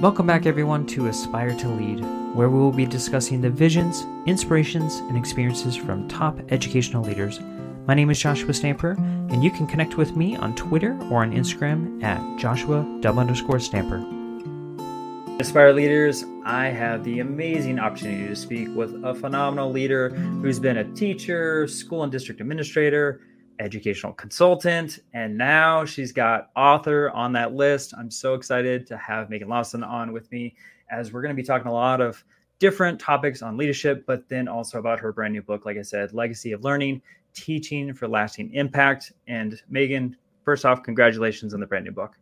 Welcome back, everyone, to Aspire to Lead, where we will be discussing the visions, inspirations, and experiences from top educational leaders. My name is Joshua Stamper, and you can connect with me on Twitter or on Instagram at Joshua underscore Stamper. Aspire Leaders, I have the amazing opportunity to speak with a phenomenal leader who's been a teacher, school and district administrator, educational consultant, and now she's got author on that list. I'm so excited to have Meghan Lawson on with me as we're going to be talking a lot of different topics on leadership, but then also about her brand new book, like I said, Legacy of Learning Teaching for Lasting Impact. And Meghan, first off, congratulations on the brand new book.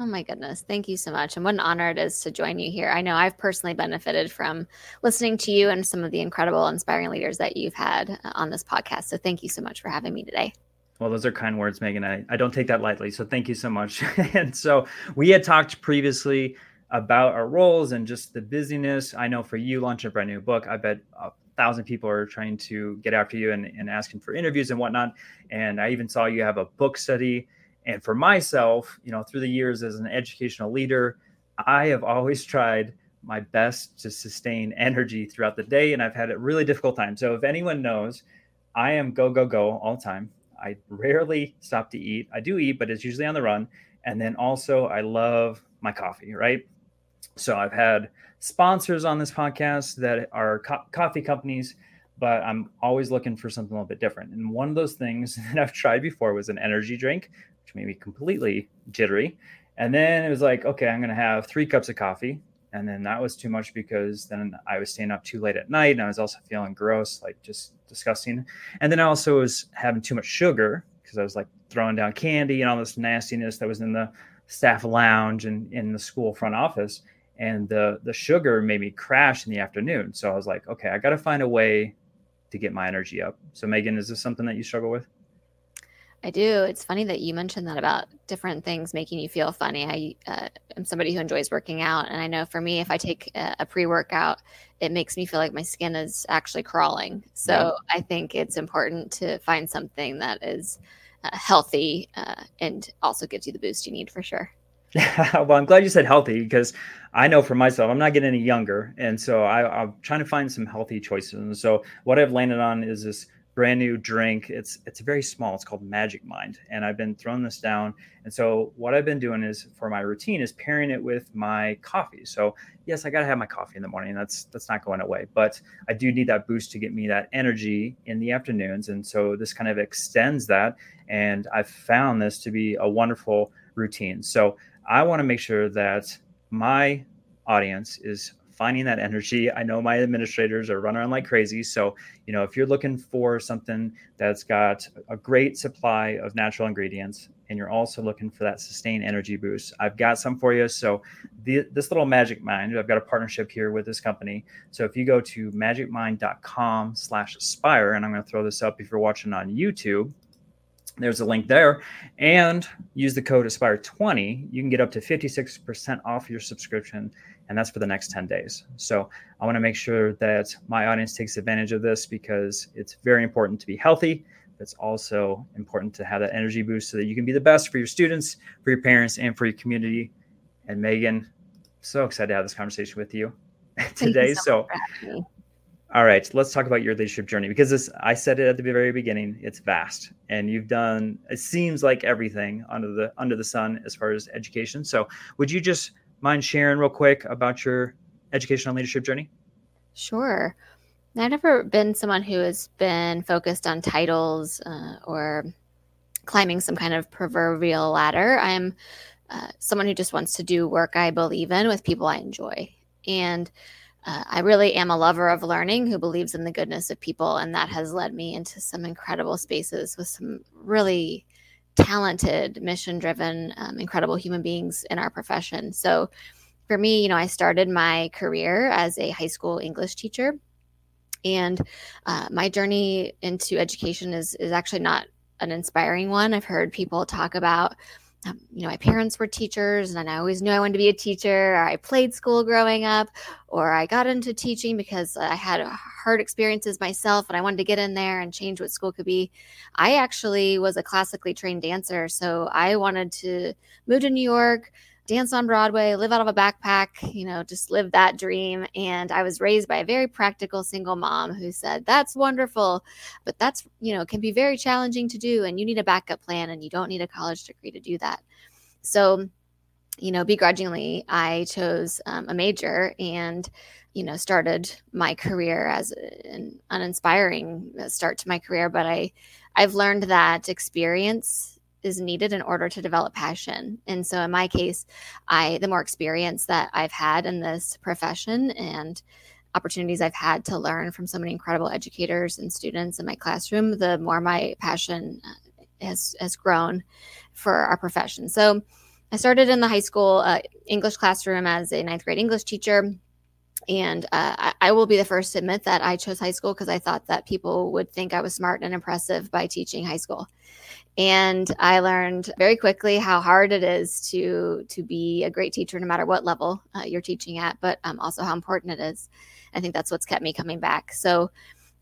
Oh my goodness. Thank you so much. And what an honor it is to join you here. I know I've personally benefited from listening to you and some of the incredible, inspiring leaders that you've had uh, on this podcast. So thank you so much for having me today. Well, those are kind words, Meghan. I, I don't take that lightly. So thank you so much. and so we had talked previously about our roles and just the busyness. I know for you launching a brand new book, I bet a thousand people are trying to get after you and, and asking for interviews and whatnot. And I even saw you have a book study. And for myself, you know, through the years as an educational leader, I have always tried my best to sustain energy throughout the day. And I've had a really difficult time. So if anyone knows, I am go, go, go all the time. I rarely stop to eat. I do eat, but it's usually on the run. And then also, I love my coffee, right? So I've had sponsors on this podcast that are co- coffee companies, but I'm always looking for something a little bit different. And one of those things that I've tried before was an energy drink, which made me completely jittery. And then it was like, okay, I'm going to have three cups of coffee. And then that was too much because then I was staying up too late at night and I was also feeling gross, like just disgusting. And then I also was having too much sugar because I was like throwing down candy and all this nastiness that was in the staff lounge and in the school front office. And the the sugar made me crash in the afternoon. So I was like, okay, I got to find a way to get my energy up. So Meghan, is this something that you struggle with? I do. It's funny that you mentioned that about different things making you feel funny. I uh, am somebody who enjoys working out, and I know for me, if I take a, a pre-workout, it makes me feel like my skin is actually crawling. So. I think it's important to find something that is uh, healthy uh, and also gives you the boost you need for sure. Well, I'm glad you said healthy because I know for myself, I'm not getting any younger, and so I, I'm trying to find some healthy choices. And so what I've landed on is this brand new drink. It's it's very small. It's called Magic Mind, and I've been throwing this down. And so what I've been doing is for my routine is pairing it with my coffee. So yes, I got to have my coffee in the morning. That's that's not going away, but I do need that boost to get me that energy in the afternoons. And so this kind of extends that. And I've found this to be a wonderful routine. So I want to make sure that my audience is finding that energy. I know my administrators are running around like crazy. So, you know, if you're looking for something that's got a great supply of natural ingredients and you're also looking for that sustained energy boost, I've got some for you. So, the, this little Magic Mind, I've got a partnership here with this company. So, if you go to magicmind.com slash aspire, and I'm going to throw this up if you're watching on YouTube, there's a link there and use the code aspire20 you can get up to 56% off your subscription and that's for the next 10 days. So I want to make sure that my audience takes advantage of this because it's very important to be healthy. It's also important to have that energy boost so that you can be the best for your students, for your parents, and for your community. And Meghan, so excited to have this conversation with you today. You so, so all right, let's talk about your leadership journey because this I said it at the very beginning, it's vast and you've done it seems like everything under the under the sun as far as education. So, would you just mind sharing real quick about your educational leadership journey? Sure. I've never been someone who has been focused on titles uh, or climbing some kind of proverbial ladder. I'm uh, someone who just wants to do work I believe in with people I enjoy. And uh, I really am a lover of learning who believes in the goodness of people. And that has led me into some incredible spaces with some really talented, mission driven, um, incredible human beings in our profession. So for me, you know, I started my career as a high school English teacher. And uh, my journey into education is, is actually not an inspiring one. I've heard people talk about um, you know, my parents were teachers and I always knew I wanted to be a teacher, or I played school growing up, or I got into teaching because I had hard experiences myself and I wanted to get in there and change what school could be. I actually was a classically trained dancer, so I wanted to move to New York. Dance on Broadway, live out of a backpack, you know, just live that dream. And I was raised by a very practical single mom who said, That's wonderful, but that's, you know, can be very challenging to do. And you need a backup plan and you don't need a college degree to do that. So, you know, begrudgingly, I chose um, a major and, you know, started my career as an uninspiring start to my career. But I, I've learned that experience is needed in order to develop passion. And so in my case, I the more experience that I've had in this profession and opportunities I've had to learn from so many incredible educators and students in my classroom, the more my passion uh, has has grown for our profession. So I started in the high school uh, English classroom as a ninth grade English teacher. And uh, I, I, will be the first to admit that I chose high school because I thought that people would think I was smart and impressive by teaching high school and i learned very quickly how hard it is to to be a great teacher no matter what level uh, you're teaching at but um, also how important it is. I think that's what's kept me coming back. So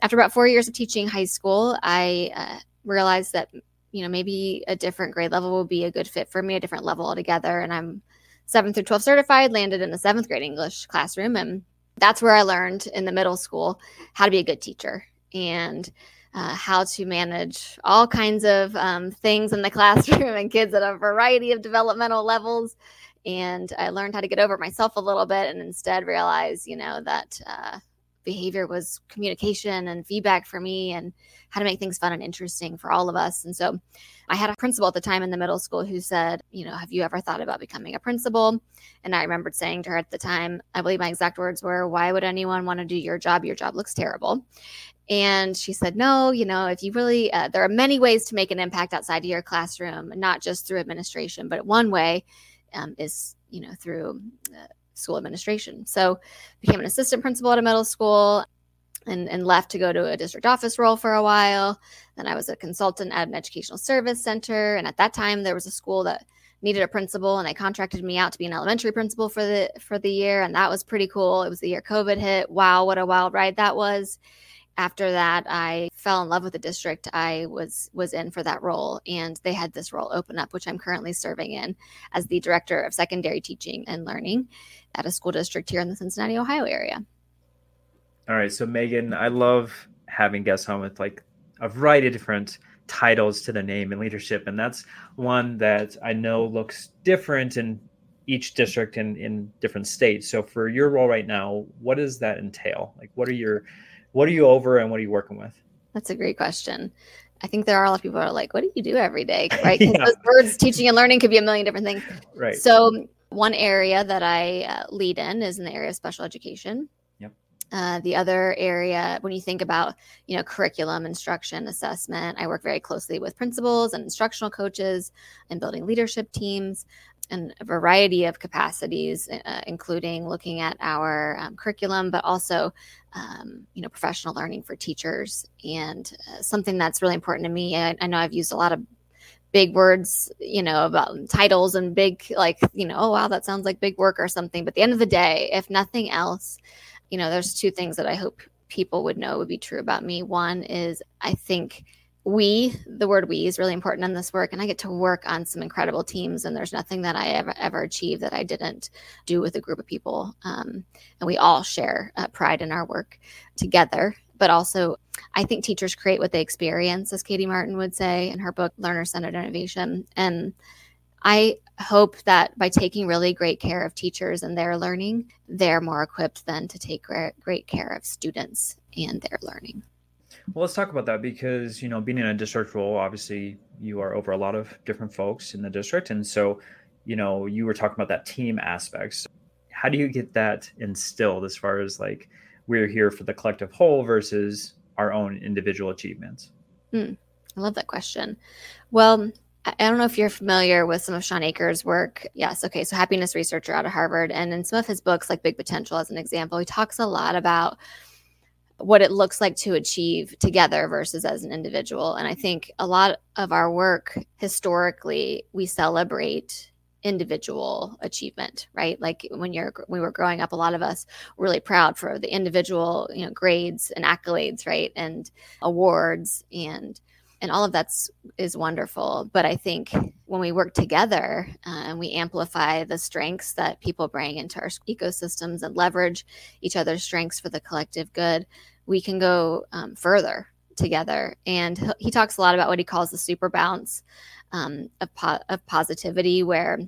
after about four years of teaching high school i uh, realized that you know maybe a different grade level will be a good fit for me a different level altogether. And i'm 7th through 12 certified landed in the seventh grade english classroom. And that's where i learned in the middle school how to be a good teacher. And uh, how to manage all kinds of um, things in the classroom and kids at a variety of developmental levels. And I learned how to get over myself a little bit and instead realize, you know, that uh, behavior was communication and feedback for me and how to make things fun and interesting for all of us. And so I had a principal at the time in the middle school who said, you know, have you ever thought about becoming a principal? And I remembered saying to her at the time, I believe my exact words were, why would anyone want to do your job? Your job looks terrible. And she said, no, you know, if you really, uh, there are many ways to make an impact outside of your classroom, not just through administration, but one way um, is, you know, through uh, school administration. So became an assistant principal at a middle school and, and left to go to a district office role for a while. Then I was a consultant at an educational service center. And at that time, there was a school that needed a principal and they contracted me out to be an elementary principal for the for the year and that was pretty cool it was the year covid hit wow what a wild ride that was after that i fell in love with the district i was was in for that role and they had this role open up which i'm currently serving in as the director of secondary teaching and learning at a school district here in the cincinnati ohio area. All right so meghan i love having guests on with like a variety of different titles to the name and leadership and that's one that i know looks different in each district in in different states. So for your role right now what does that entail? Like what are your what are you over and what are you working with? That's a great question. I think there are a lot of people who are like, what do you do every day? Right. yeah. Those words, teaching and learning, could be a million different things. Right. So, one area that I uh, lead in is in the area of special education. Yep. Uh, the other area, when you think about, you know, curriculum, instruction, assessment, I work very closely with principals and instructional coaches and building leadership teams in a variety of capacities, uh, including looking at our um, curriculum, but also, um, you know, professional learning for teachers. And uh, something that's really important to me, I, I, know I've used a lot of big words, you know, about titles and big, like, you know, oh, wow, that sounds like big work or something. But at the end of the day, if nothing else, you know, there's two things that I hope people would know would be true about me. One is I think we the word we is really important in this work and i get to work on some incredible teams and there's nothing that i ever ever achieved that i didn't do with a group of people. Um, and we all share uh, pride in our work together. But also i think teachers create what they experience as katie martin would say in her book learner-centered innovation. And i hope that by taking really great care of teachers and their learning they're more equipped then to take great care of students and their learning well, let's talk about that because, you know, being in a district role, obviously you are over a lot of different folks in the district. And so, you know, you were talking about that team aspects. How do you get that instilled as far as like we're here for the collective whole versus our own individual achievements? Mm, I love that question. Well, I don't know if you're familiar with some of Shawn Achor's work. Yes. Okay. So, happiness researcher out of Harvard. And in some of his books, like Big Potential, as an example, he talks a lot about what it looks like to achieve together versus as an individual. And I think a lot of our work historically, we celebrate individual achievement, right? Like when you're we were growing up, a lot of us were really proud for the individual, you know, grades and accolades, right? And awards. And and all of that's is wonderful. But i think when we work together uh, and we amplify the strengths that people bring into our ecosystems and leverage each other's strengths for the collective good we can go um, further together. And he talks a lot about what he calls the super bounce um, of, po- of positivity where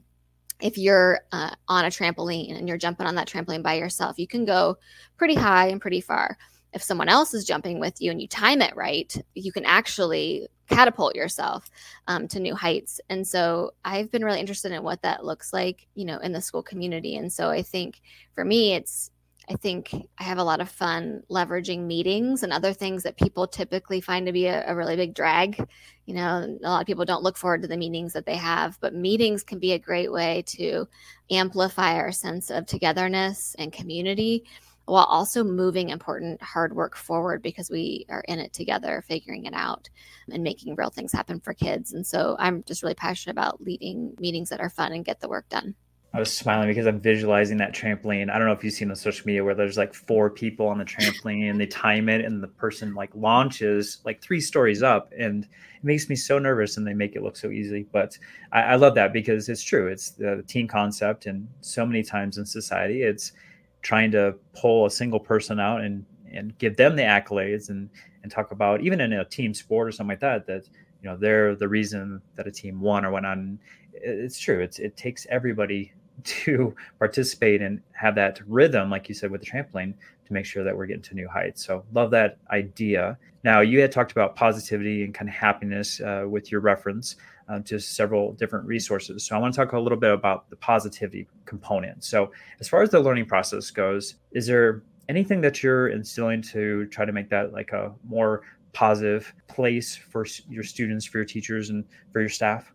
if you're uh, on a trampoline and you're jumping on that trampoline by yourself you can go pretty high and pretty far if someone else is jumping with you and you time it right, you can actually catapult yourself um, to new heights. And so I've been really interested in what that looks like, you know, in the school community. And so I think for me, it's, I think I have a lot of fun leveraging meetings and other things that people typically find to be a, a, really big drag. You know, a lot of people don't look forward to the meetings that they have, but meetings can be a great way to amplify our sense of togetherness and community while also moving important hard work forward because we are in it together, figuring it out and making real things happen for kids. And so I'm just really passionate about leading meetings that are fun and get the work done. I was smiling because I'm visualizing that trampoline. I don't know if you've seen on social media where there's like four people on the trampoline and they time it and the person like launches like three stories up and it makes me so nervous and they make it look so easy. But I, I love that because it's true. It's the team concept and so many times in society it's trying to pull a single person out and and give them the accolades and and talk about even in a team sport or something like that that you know they're the reason that a team won or went on it's true. It's it takes everybody to participate and have that rhythm like you said with the trampoline to make sure that we're getting to new heights. So love that idea. Now you had talked about positivity and kind of happiness uh, with your reference uh, to several different resources. So I want to talk a little bit about the positivity component. So as far as the learning process goes, is there anything that you're instilling to try to make that like a more positive place for your students, for your teachers, and for your staff?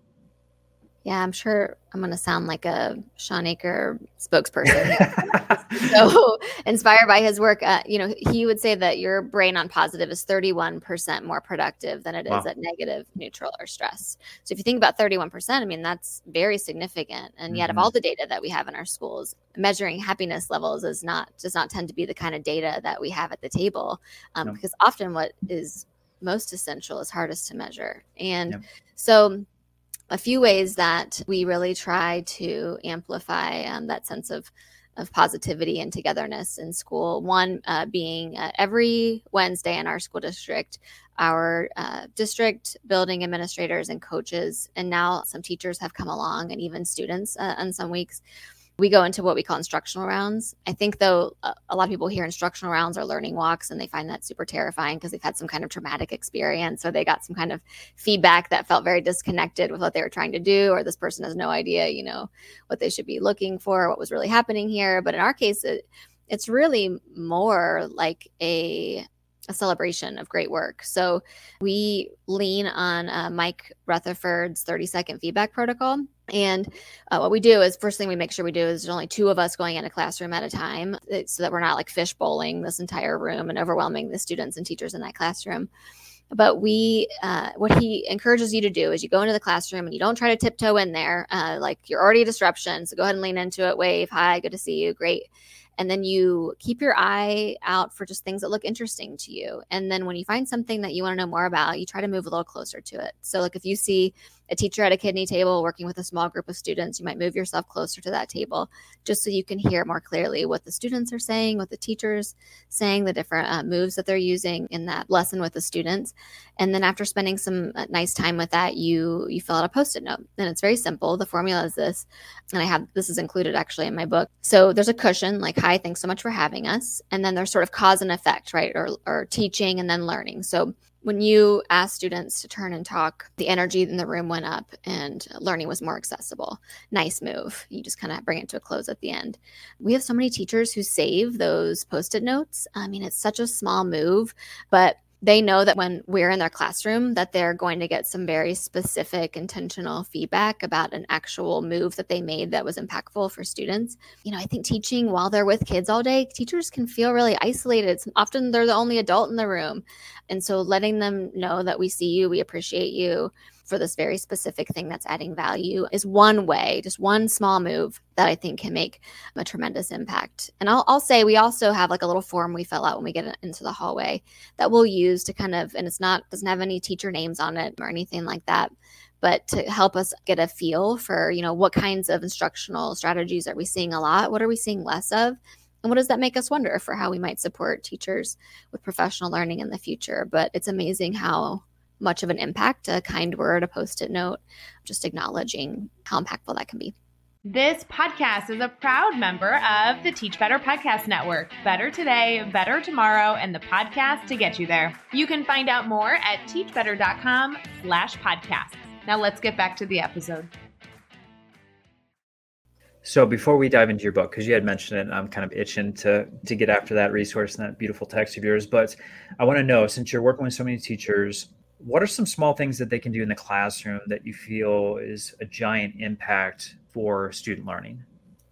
Yeah, I'm sure I'm going to sound like a Shawn Achor spokesperson. so inspired by his work, uh, you know, he would say that your brain on positive is 31% more productive than it wow. is at negative, neutral, or stress. So if you think about 31%, I mean, that's very significant. And yet, mm-hmm. of all the data that we have in our schools, measuring happiness levels is not does not tend to be the kind of data that we have at the table, um, no. because often what is most essential is hardest to measure. And so a few ways that we really try to amplify um, that sense of of positivity and togetherness in school. One uh, being uh, every Wednesday in our school district, our uh, district building administrators and coaches, and now some teachers have come along, and even students uh, on some weeks we go into what we call instructional rounds. I think, though, a lot of people hear instructional rounds are learning walks and they find that super terrifying because they've had some kind of traumatic experience or they got some kind of feedback that felt very disconnected with what they were trying to do, or this person has no idea, you know, what they should be looking for, what was really happening here. But in our case, it, it's really more like a a celebration of great work. So we lean on uh, Mike Rutherford's 30 second feedback protocol. And uh, what we do is first thing we make sure we do is there's only two of us going in a classroom at a time eh, so that we're not like fish bowling this entire room and overwhelming the students and teachers in that classroom. But we, uh, what he encourages you to do is you go into the classroom and you don't try to tiptoe in there. Uh, like you're already a disruption. So go ahead and lean into it, wave, hi, good to see you, great and then you keep your eye out for just things that look interesting to you and then when you find something that you want to know more about you try to move a little closer to it so like if you see a teacher at a kidney table working with a small group of students you might move yourself closer to that table just so you can hear more clearly what the students are saying what the teachers saying the different uh, moves that they're using in that lesson with the students. And then after spending some uh, nice time with that you you fill out a post-it note. And it's very simple. The formula is this and i have this is included actually in my book. So there's a cushion like hi thanks so much for having us. And then there's sort of cause and effect right or, or teaching and then learning. So when you asked students to turn and talk, the energy in the room went up and learning was more accessible. Nice move. You just kind of bring it to a close at the end. We have so many teachers who save those post it notes. I mean, it's such a small move, but they know that when we're in their classroom that they're going to get some very specific intentional feedback about an actual move that they made that was impactful for students. You know i think teaching while they're with kids all day teachers can feel really isolated. Often they're the only adult in the room. And so letting them know that we see you we appreciate you for this very specific thing that's adding value is one way, just one small move that I think can make a tremendous impact. And I'll, I'll say we also have like a little form we fill out when we get into the hallway that we'll use to kind of, and it's not, doesn't have any teacher names on it or anything like that but to help us get a feel for you know what kinds of instructional strategies are we seeing a lot? What are we seeing less of? And what does that make us wonder for how we might support teachers with professional learning in the future? But it's amazing how much of an impact a kind word a post-it note just acknowledging how impactful that can be this podcast is a proud member of the Teach Better Podcast Network. Better today, better tomorrow, and the podcast to get you there. You can find out more at teachbetter.com slash podcasts. Now let's get back to the episode. So before we dive into your book, because you had mentioned it, I'm kind of itching to to get after that resource and that beautiful text of yours. But I want to know, since you're working with so many teachers, what are some small things that they can do in the classroom that you feel is a giant impact for student learning?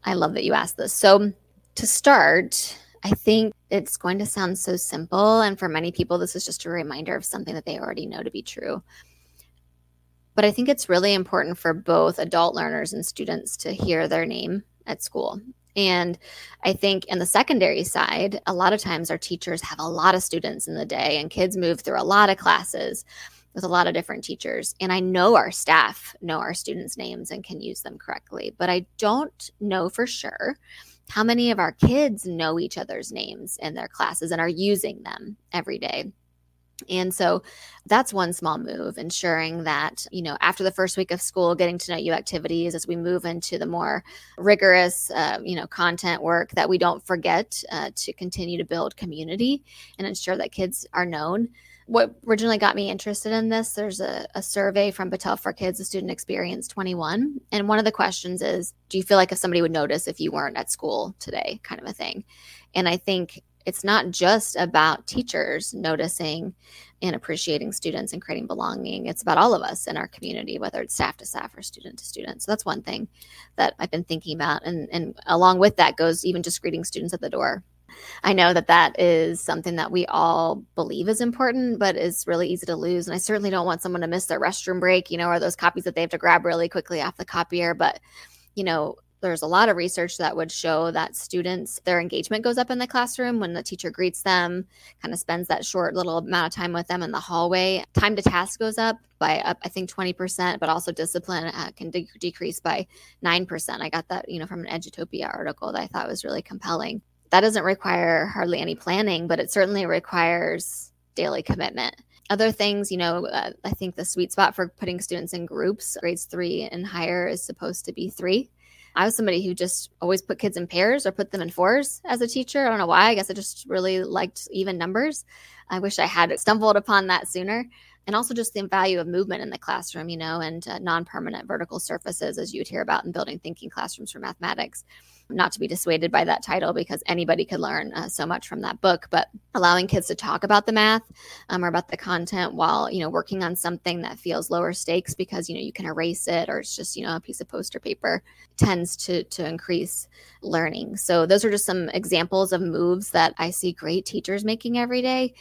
I love that you asked this. So to start, I think it's going to sound so simple. And for many people, this is just a reminder of something that they already know to be true. But I think it's really important for both adult learners and students to hear their name at school. And I think in the secondary side, a lot of times our teachers have a lot of students in the day, and kids move through a lot of classes with a lot of different teachers. And I know our staff know our students' names and can use them correctly, but I don't know for sure how many of our kids know each other's names in their classes and are using them every day. And so that's one small move, ensuring that, you know, after the first week of school, getting to know you activities as we move into the more rigorous, uh, you know, content work, that we don't forget uh, to continue to build community and ensure that kids are known. What originally got me interested in this, there's a, a survey from Battelle for Kids, a student experience 21. And one of the questions is Do you feel like if somebody would notice if you weren't at school today, kind of a thing? And I think it's not just about teachers noticing and appreciating students and creating belonging. It's about all of us in our community, whether it's staff to staff or student to student. So that's one thing that I've been thinking about. And, and along with that goes even just greeting students at the door. I know that that is something that we all believe is important, but is really easy to lose. And I certainly don't want someone to miss their restroom break, you know, or those copies that they have to grab really quickly off the copier. But, you know, there's a lot of research that would show that students their engagement goes up in the classroom when the teacher greets them kind of spends that short little amount of time with them in the hallway. Time to task goes up by up i think 20% but also discipline uh, can de- decrease by 9% i got that you know from an edutopia article that i thought was really compelling. That doesn't require hardly any planning but it certainly requires daily commitment. Other things, you know, uh, I think the sweet spot for putting students in groups, grades three and higher, is supposed to be three. I was somebody who just always put kids in pairs or put them in fours as a teacher. I don't know why. I guess I just really liked even numbers. I wish I had stumbled upon that sooner. And also just the value of movement in the classroom, you know, and uh, non permanent vertical surfaces, as you would hear about in building thinking classrooms for mathematics not to be dissuaded by that title because anybody could learn uh, so much from that book but allowing kids to talk about the math um, or about the content while you know working on something that feels lower stakes because you know you can erase it or it's just you know a piece of poster paper tends to to increase learning. So those are just some examples of moves that i see great teachers making every day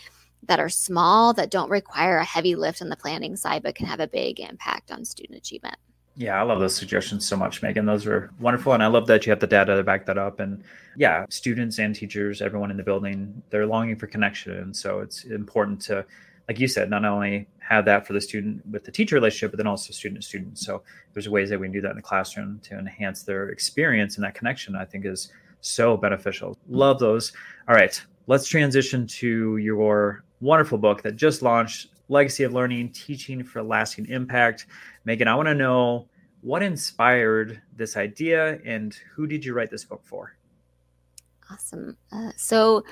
that are small that don't require a heavy lift on the planning side but can have a big impact on student achievement yeah, I love those suggestions so much, Meghan. Those are wonderful. And I love that you have the data to back that up. And yeah, students and teachers, everyone in the building, they're longing for connection. And so it's important to, like you said, not only have that for the student with the teacher relationship, but then also student to student. So there's ways that we can do that in the classroom to enhance their experience and that connection, I think is so beneficial. Love those. All right, let's transition to your wonderful book that just launched Legacy of Learning, Teaching for Lasting Impact. Meghan, I want to know what inspired this idea and who did you write this book for? Awesome. Uh, so,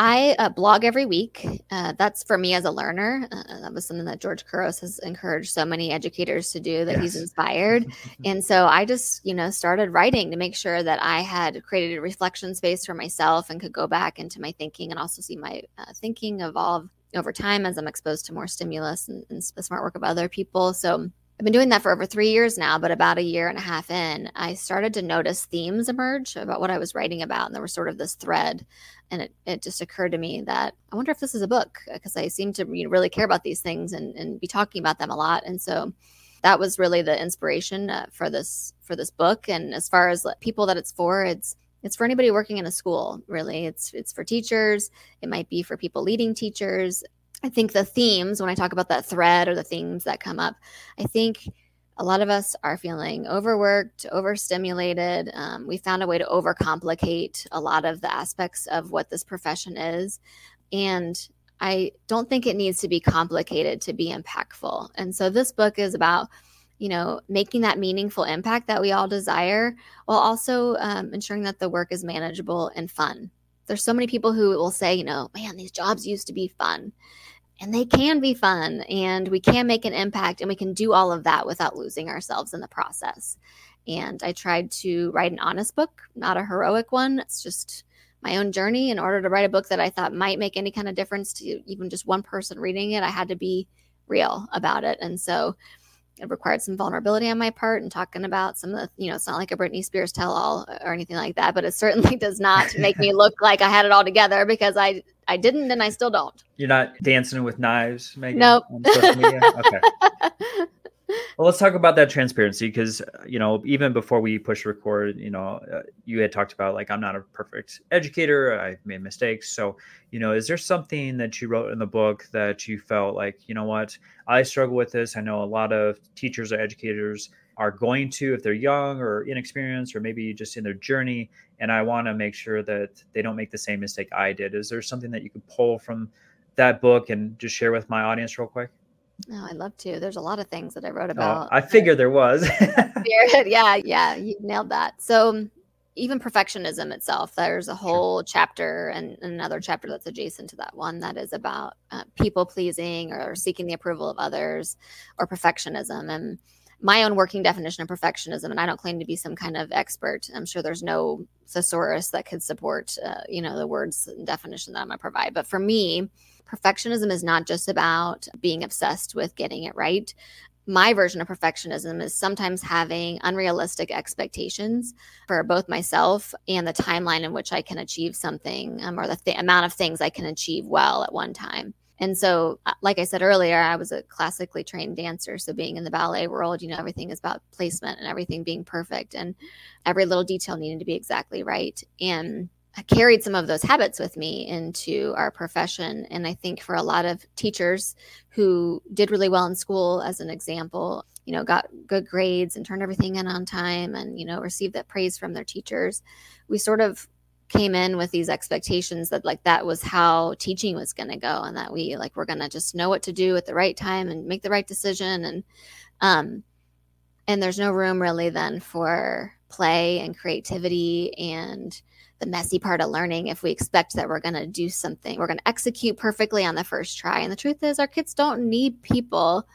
I uh, blog every week. Uh, that's for me as a learner. Uh, that was something that George Couros has encouraged so many educators to do that yes. he's inspired. and so I just, you know, started writing to make sure that I had created a reflection space for myself and could go back into my thinking and also see my uh, thinking evolve over time as I'm exposed to more stimulus and, and the smart work of other people. So I've been doing that for over three years now, but about a year and a half in, I started to notice themes emerge about what I was writing about. And there was sort of this thread. And it, it just occurred to me that I wonder if this is a book because I seem to really care about these things and, and be talking about them a lot. And so that was really the inspiration uh, for this for this book. And as far as people that it's for, it's it's for anybody working in a school really it's it's for teachers it might be for people leading teachers I think the themes, when I talk about that thread or the themes that come up, I think a lot of us are feeling overworked, overstimulated. Um, we found a way to overcomplicate a lot of the aspects of what this profession is. And I don't think it needs to be complicated to be impactful. And so this book is about, you know, making that meaningful impact that we all desire while also um, ensuring that the work is manageable and fun. There's so many people who will say, you know, man, these jobs used to be fun and they can be fun and we can make an impact and we can do all of that without losing ourselves in the process. And i tried to write an honest book not a heroic one. It's just my own journey. In order to write a book that i thought might make any kind of difference to even just one person reading it i had to be real about it. And so it required some vulnerability on my part and talking about some of the, you know, it's not like a Britney Spears tell all or anything like that, but it certainly does not make me look like I had it all together because I I didn't and I still don't. You're not dancing with knives, Meghan? Nope. Okay. Well, let's talk about that transparency because you know even before we push record, you know, uh, you had talked about like I'm not a perfect educator. I've made mistakes. So, you know, is there something that you wrote in the book that you felt like, you know what, I struggle with this. I know a lot of teachers or educators are going to if they're young or inexperienced or maybe just in their journey and i want to make sure that they don't make the same mistake i did is there something that you could pull from that book and just share with my audience real quick Oh, I'd love to. There's a lot of things that I wrote oh, about. I figure there was. yeah, yeah, you nailed that. So even perfectionism itself, there's a whole sure. chapter and another chapter that's adjacent to that one that is about uh, people pleasing or seeking the approval of others or perfectionism. And my own working definition of perfectionism, and I don't claim to be some kind of expert. I'm sure there's no thesaurus that could support, uh, you know, the words and definition that I'm going to provide. But for me, perfectionism is not just about being obsessed with getting it right. My version of perfectionism is sometimes having unrealistic expectations for both myself and the timeline in which I can achieve something um, or the th- amount of things I can achieve well at one time. And so, uh, like I said earlier, I was a classically trained dancer. So, being in the ballet world, you know, everything is about placement and everything being perfect and every little detail needing to be exactly right. And Carried some of those habits with me into our profession. And I think for a lot of teachers who did really well in school, as an example, you know, got good grades and turned everything in on time and, you know, received that praise from their teachers, we sort of came in with these expectations that like that was how teaching was going to go and that we like we're going to just know what to do at the right time and make the right decision and um and there's no room really then for play and creativity and the messy part of learning if we expect that we're going to do something, we're going to execute perfectly on the first try. And the truth is, our kids don't need people,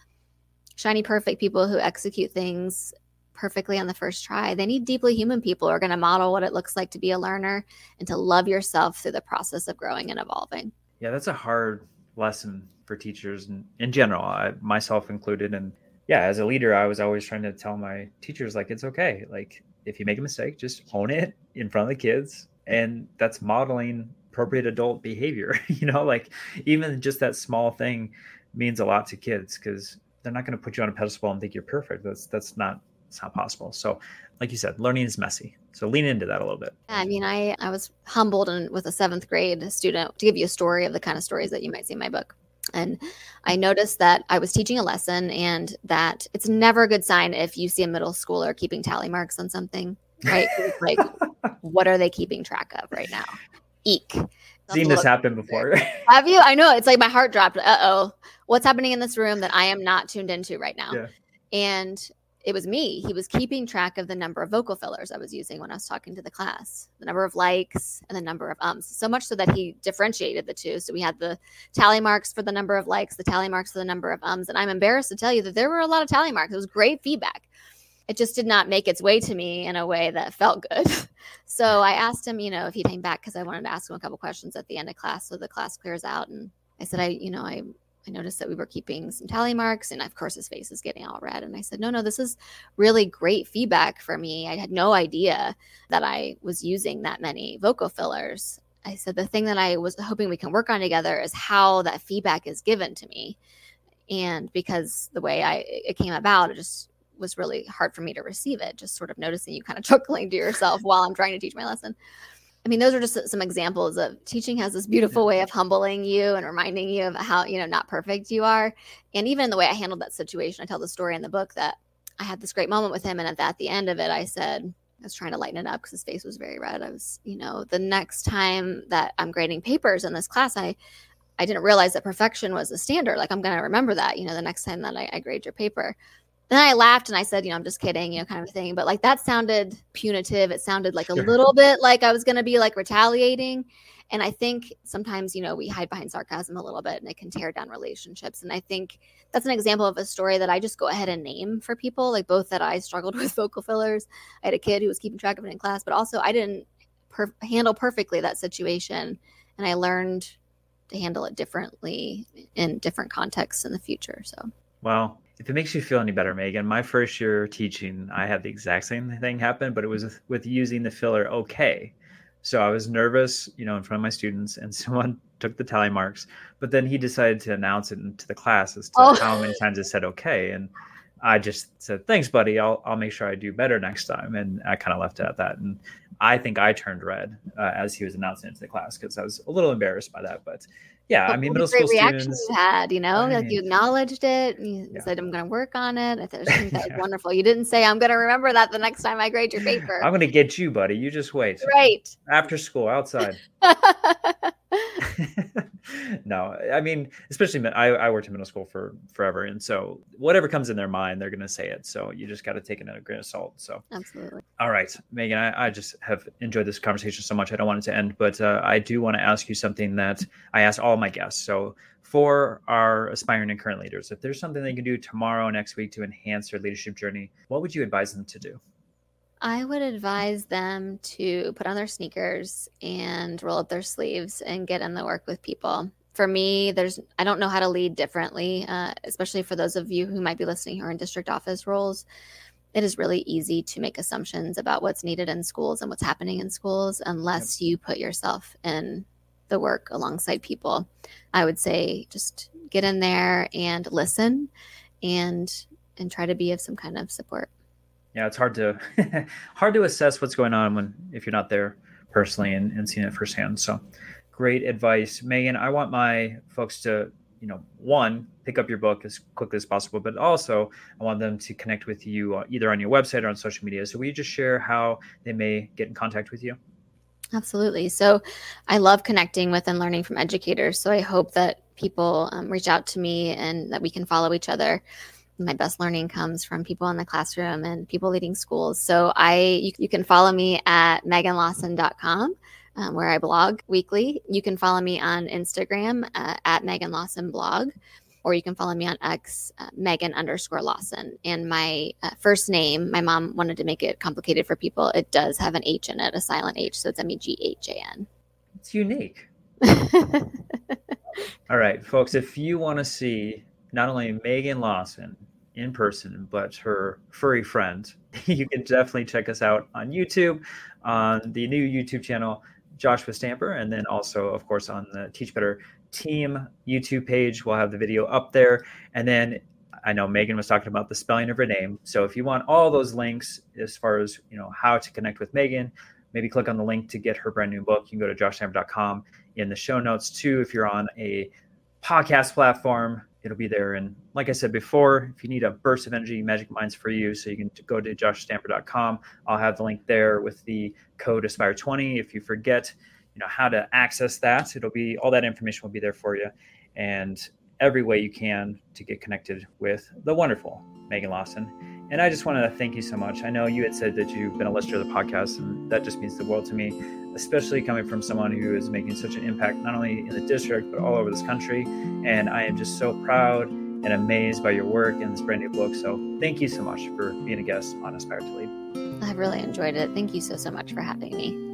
shiny, perfect people who execute things perfectly on the first try. They need deeply human people who are going to model what it looks like to be a learner and to love yourself through the process of growing and evolving. Yeah, that's a hard lesson for teachers in, in general, I, myself included. And yeah, as a leader, I was always trying to tell my teachers, like, it's okay. Like, if you make a mistake, just own it in front of the kids and that's modeling appropriate adult behavior you know like even just that small thing means a lot to kids because they're not going to put you on a pedestal and think you're perfect. That's that's not it's not possible. So like you said learning is messy. So lean into that a little bit. I mean i i was humbled and with a seventh grade student to give you a story of the kind of stories that you might see in my book. And I noticed that I was teaching a lesson and that it's never a good sign if you see a middle schooler keeping tally marks on something right? like, what are they keeping track of right now? Eek. Seen this happen before. Have you? I know. It's like my heart dropped. Uh oh. What's happening in this room that I am not tuned into right now? Yeah. And it was me. He was keeping track of the number of vocal fillers I was using when I was talking to the class, the number of likes and the number of ums. So much so that he differentiated the two. So we had the tally marks for the number of likes, the tally marks for the number of ums. And I'm embarrassed to tell you that there were a lot of tally marks. It was great feedback it just did not make its way to me in a way that felt good. so I asked him, you know, if he came back because I wanted to ask him a couple questions at the end of class so the class clears out. And I said, I, you know, I I noticed that we were keeping some tally marks, and of course, his face is getting all red. And I said, No, no, this is really great feedback for me. I had no idea that I was using that many vocal fillers. I said, The thing that I was hoping we can work on together is how that feedback is given to me. And because the way I it came about, it just was really hard for me to receive it, just sort of noticing you kind of chuckling to yourself while I'm trying to teach my lesson. I mean, those are just some examples of teaching has this beautiful way of humbling you and reminding you of how, you know, not perfect you are. And even in the way I handled that situation, I tell the story in the book that I had this great moment with him. And at, at the end of it, I said, I was trying to lighten it up because his face was very red. I was, you know, the next time that I'm grading papers in this class, I, I didn't realize that perfection was the standard. Like I'm going to remember that, you know, the next time that I, I grade your paper then I laughed and I said, you know, I'm just kidding, you know, kind of thing. But like that sounded punitive. It sounded like a little bit like I was going to be like retaliating. And I think sometimes, you know, we hide behind sarcasm a little bit and it can tear down relationships. And I think that's an example of a story that I just go ahead and name for people. Like both that I struggled with vocal fillers. I had a kid who was keeping track of it in class, but also I didn't per- handle perfectly that situation. And I learned to handle it differently in different contexts in the future. So, wow if it makes you feel any better, Meghan, my first year teaching, I had the exact same thing happen, but it was with using the filler okay. So I was nervous, you know, in front of my students, and someone took the tally marks, but then he decided to announce it into the class as to oh. how many times it said okay. And I just said, thanks, buddy. I'll, I'll make sure I do better next time. And I kind of left it at that. And I think I turned red uh, as he was announcing it to the class because I was a little embarrassed by that. But yeah, I mean, middle school students you had, you know, right. like you acknowledged it. You yeah. said, "I'm going to work on it." I think that was yeah. wonderful. You didn't say, "I'm going to remember that the next time I grade your paper." I'm going to get you, buddy. You just wait. Right after school, outside. no, I mean, especially I, I worked in middle school for forever, and so whatever comes in their mind, they're going to say it. So you just got to take it in a grain of salt. So absolutely. All right, Meghan, I, I just have enjoyed this conversation so much. I don't want it to end, but uh, I do want to ask you something that I ask all my guests. So for our aspiring and current leaders, if there's something they can do tomorrow, next week to enhance their leadership journey, what would you advise them to do? I would advise them to put on their sneakers and roll up their sleeves and get in the work with people. For me, there's I don't know how to lead differently, uh, especially for those of you who might be listening who are in district office roles. It is really easy to make assumptions about what's needed in schools and what's happening in schools unless you put yourself in the work alongside people. I would say just get in there and listen and and try to be of some kind of support yeah, it's hard to hard to assess what's going on when if you're not there personally and, and seeing it firsthand. So great advice. Meghan, I want my folks to, you know, one, pick up your book as quickly as possible, but also I want them to connect with you uh, either on your website or on social media. So will you just share how they may get in contact with you? Absolutely. So I love connecting with and learning from educators. So I hope that people um, reach out to me and that we can follow each other my best learning comes from people in the classroom and people leading schools. So I you, you can follow me at meghanlawson.com. Um, where I blog weekly. You can follow me on Instagram uh, at Meghan Lawson blog, or you can follow me on X, uh, Meghan underscore Lawson. And my uh, first name, my mom wanted to make it complicated for people. It does have an H in it, a silent H. So it's M E G H A N. It's unique. All right, folks, if you want to see not only Meghan Lawson in person, but her furry friend, you can definitely check us out on YouTube, on the new YouTube channel, Joshua Stamper, and then also, of course, on the Teach Better Team YouTube page. We'll have the video up there. And then I know Meghan was talking about the spelling of her name. So if you want all those links as far as you know how to connect with Meghan, maybe click on the link to get her brand new book. You can go to joshstamper.com in the show notes too. If you're on a podcast platform, it'll be there. And like I said before, if you need a burst of energy, Magic Minds for you, so you can go to joshstamper.com. I'll have the link there with the code Aspire20. If you forget, you know how to access that, it'll be all that information will be there for you, and every way you can to get connected with the wonderful Meghan Lawson. And I just wanted to thank you so much. I know you had said that you've been a listener of the podcast, and that just means the world to me, especially coming from someone who is making such an impact, not only in the district, but all over this country. And I am just so proud and amazed by your work and this brand new book. So thank you so much for being a guest on Aspire to Lead. I've really enjoyed it. Thank you so, so much for having me.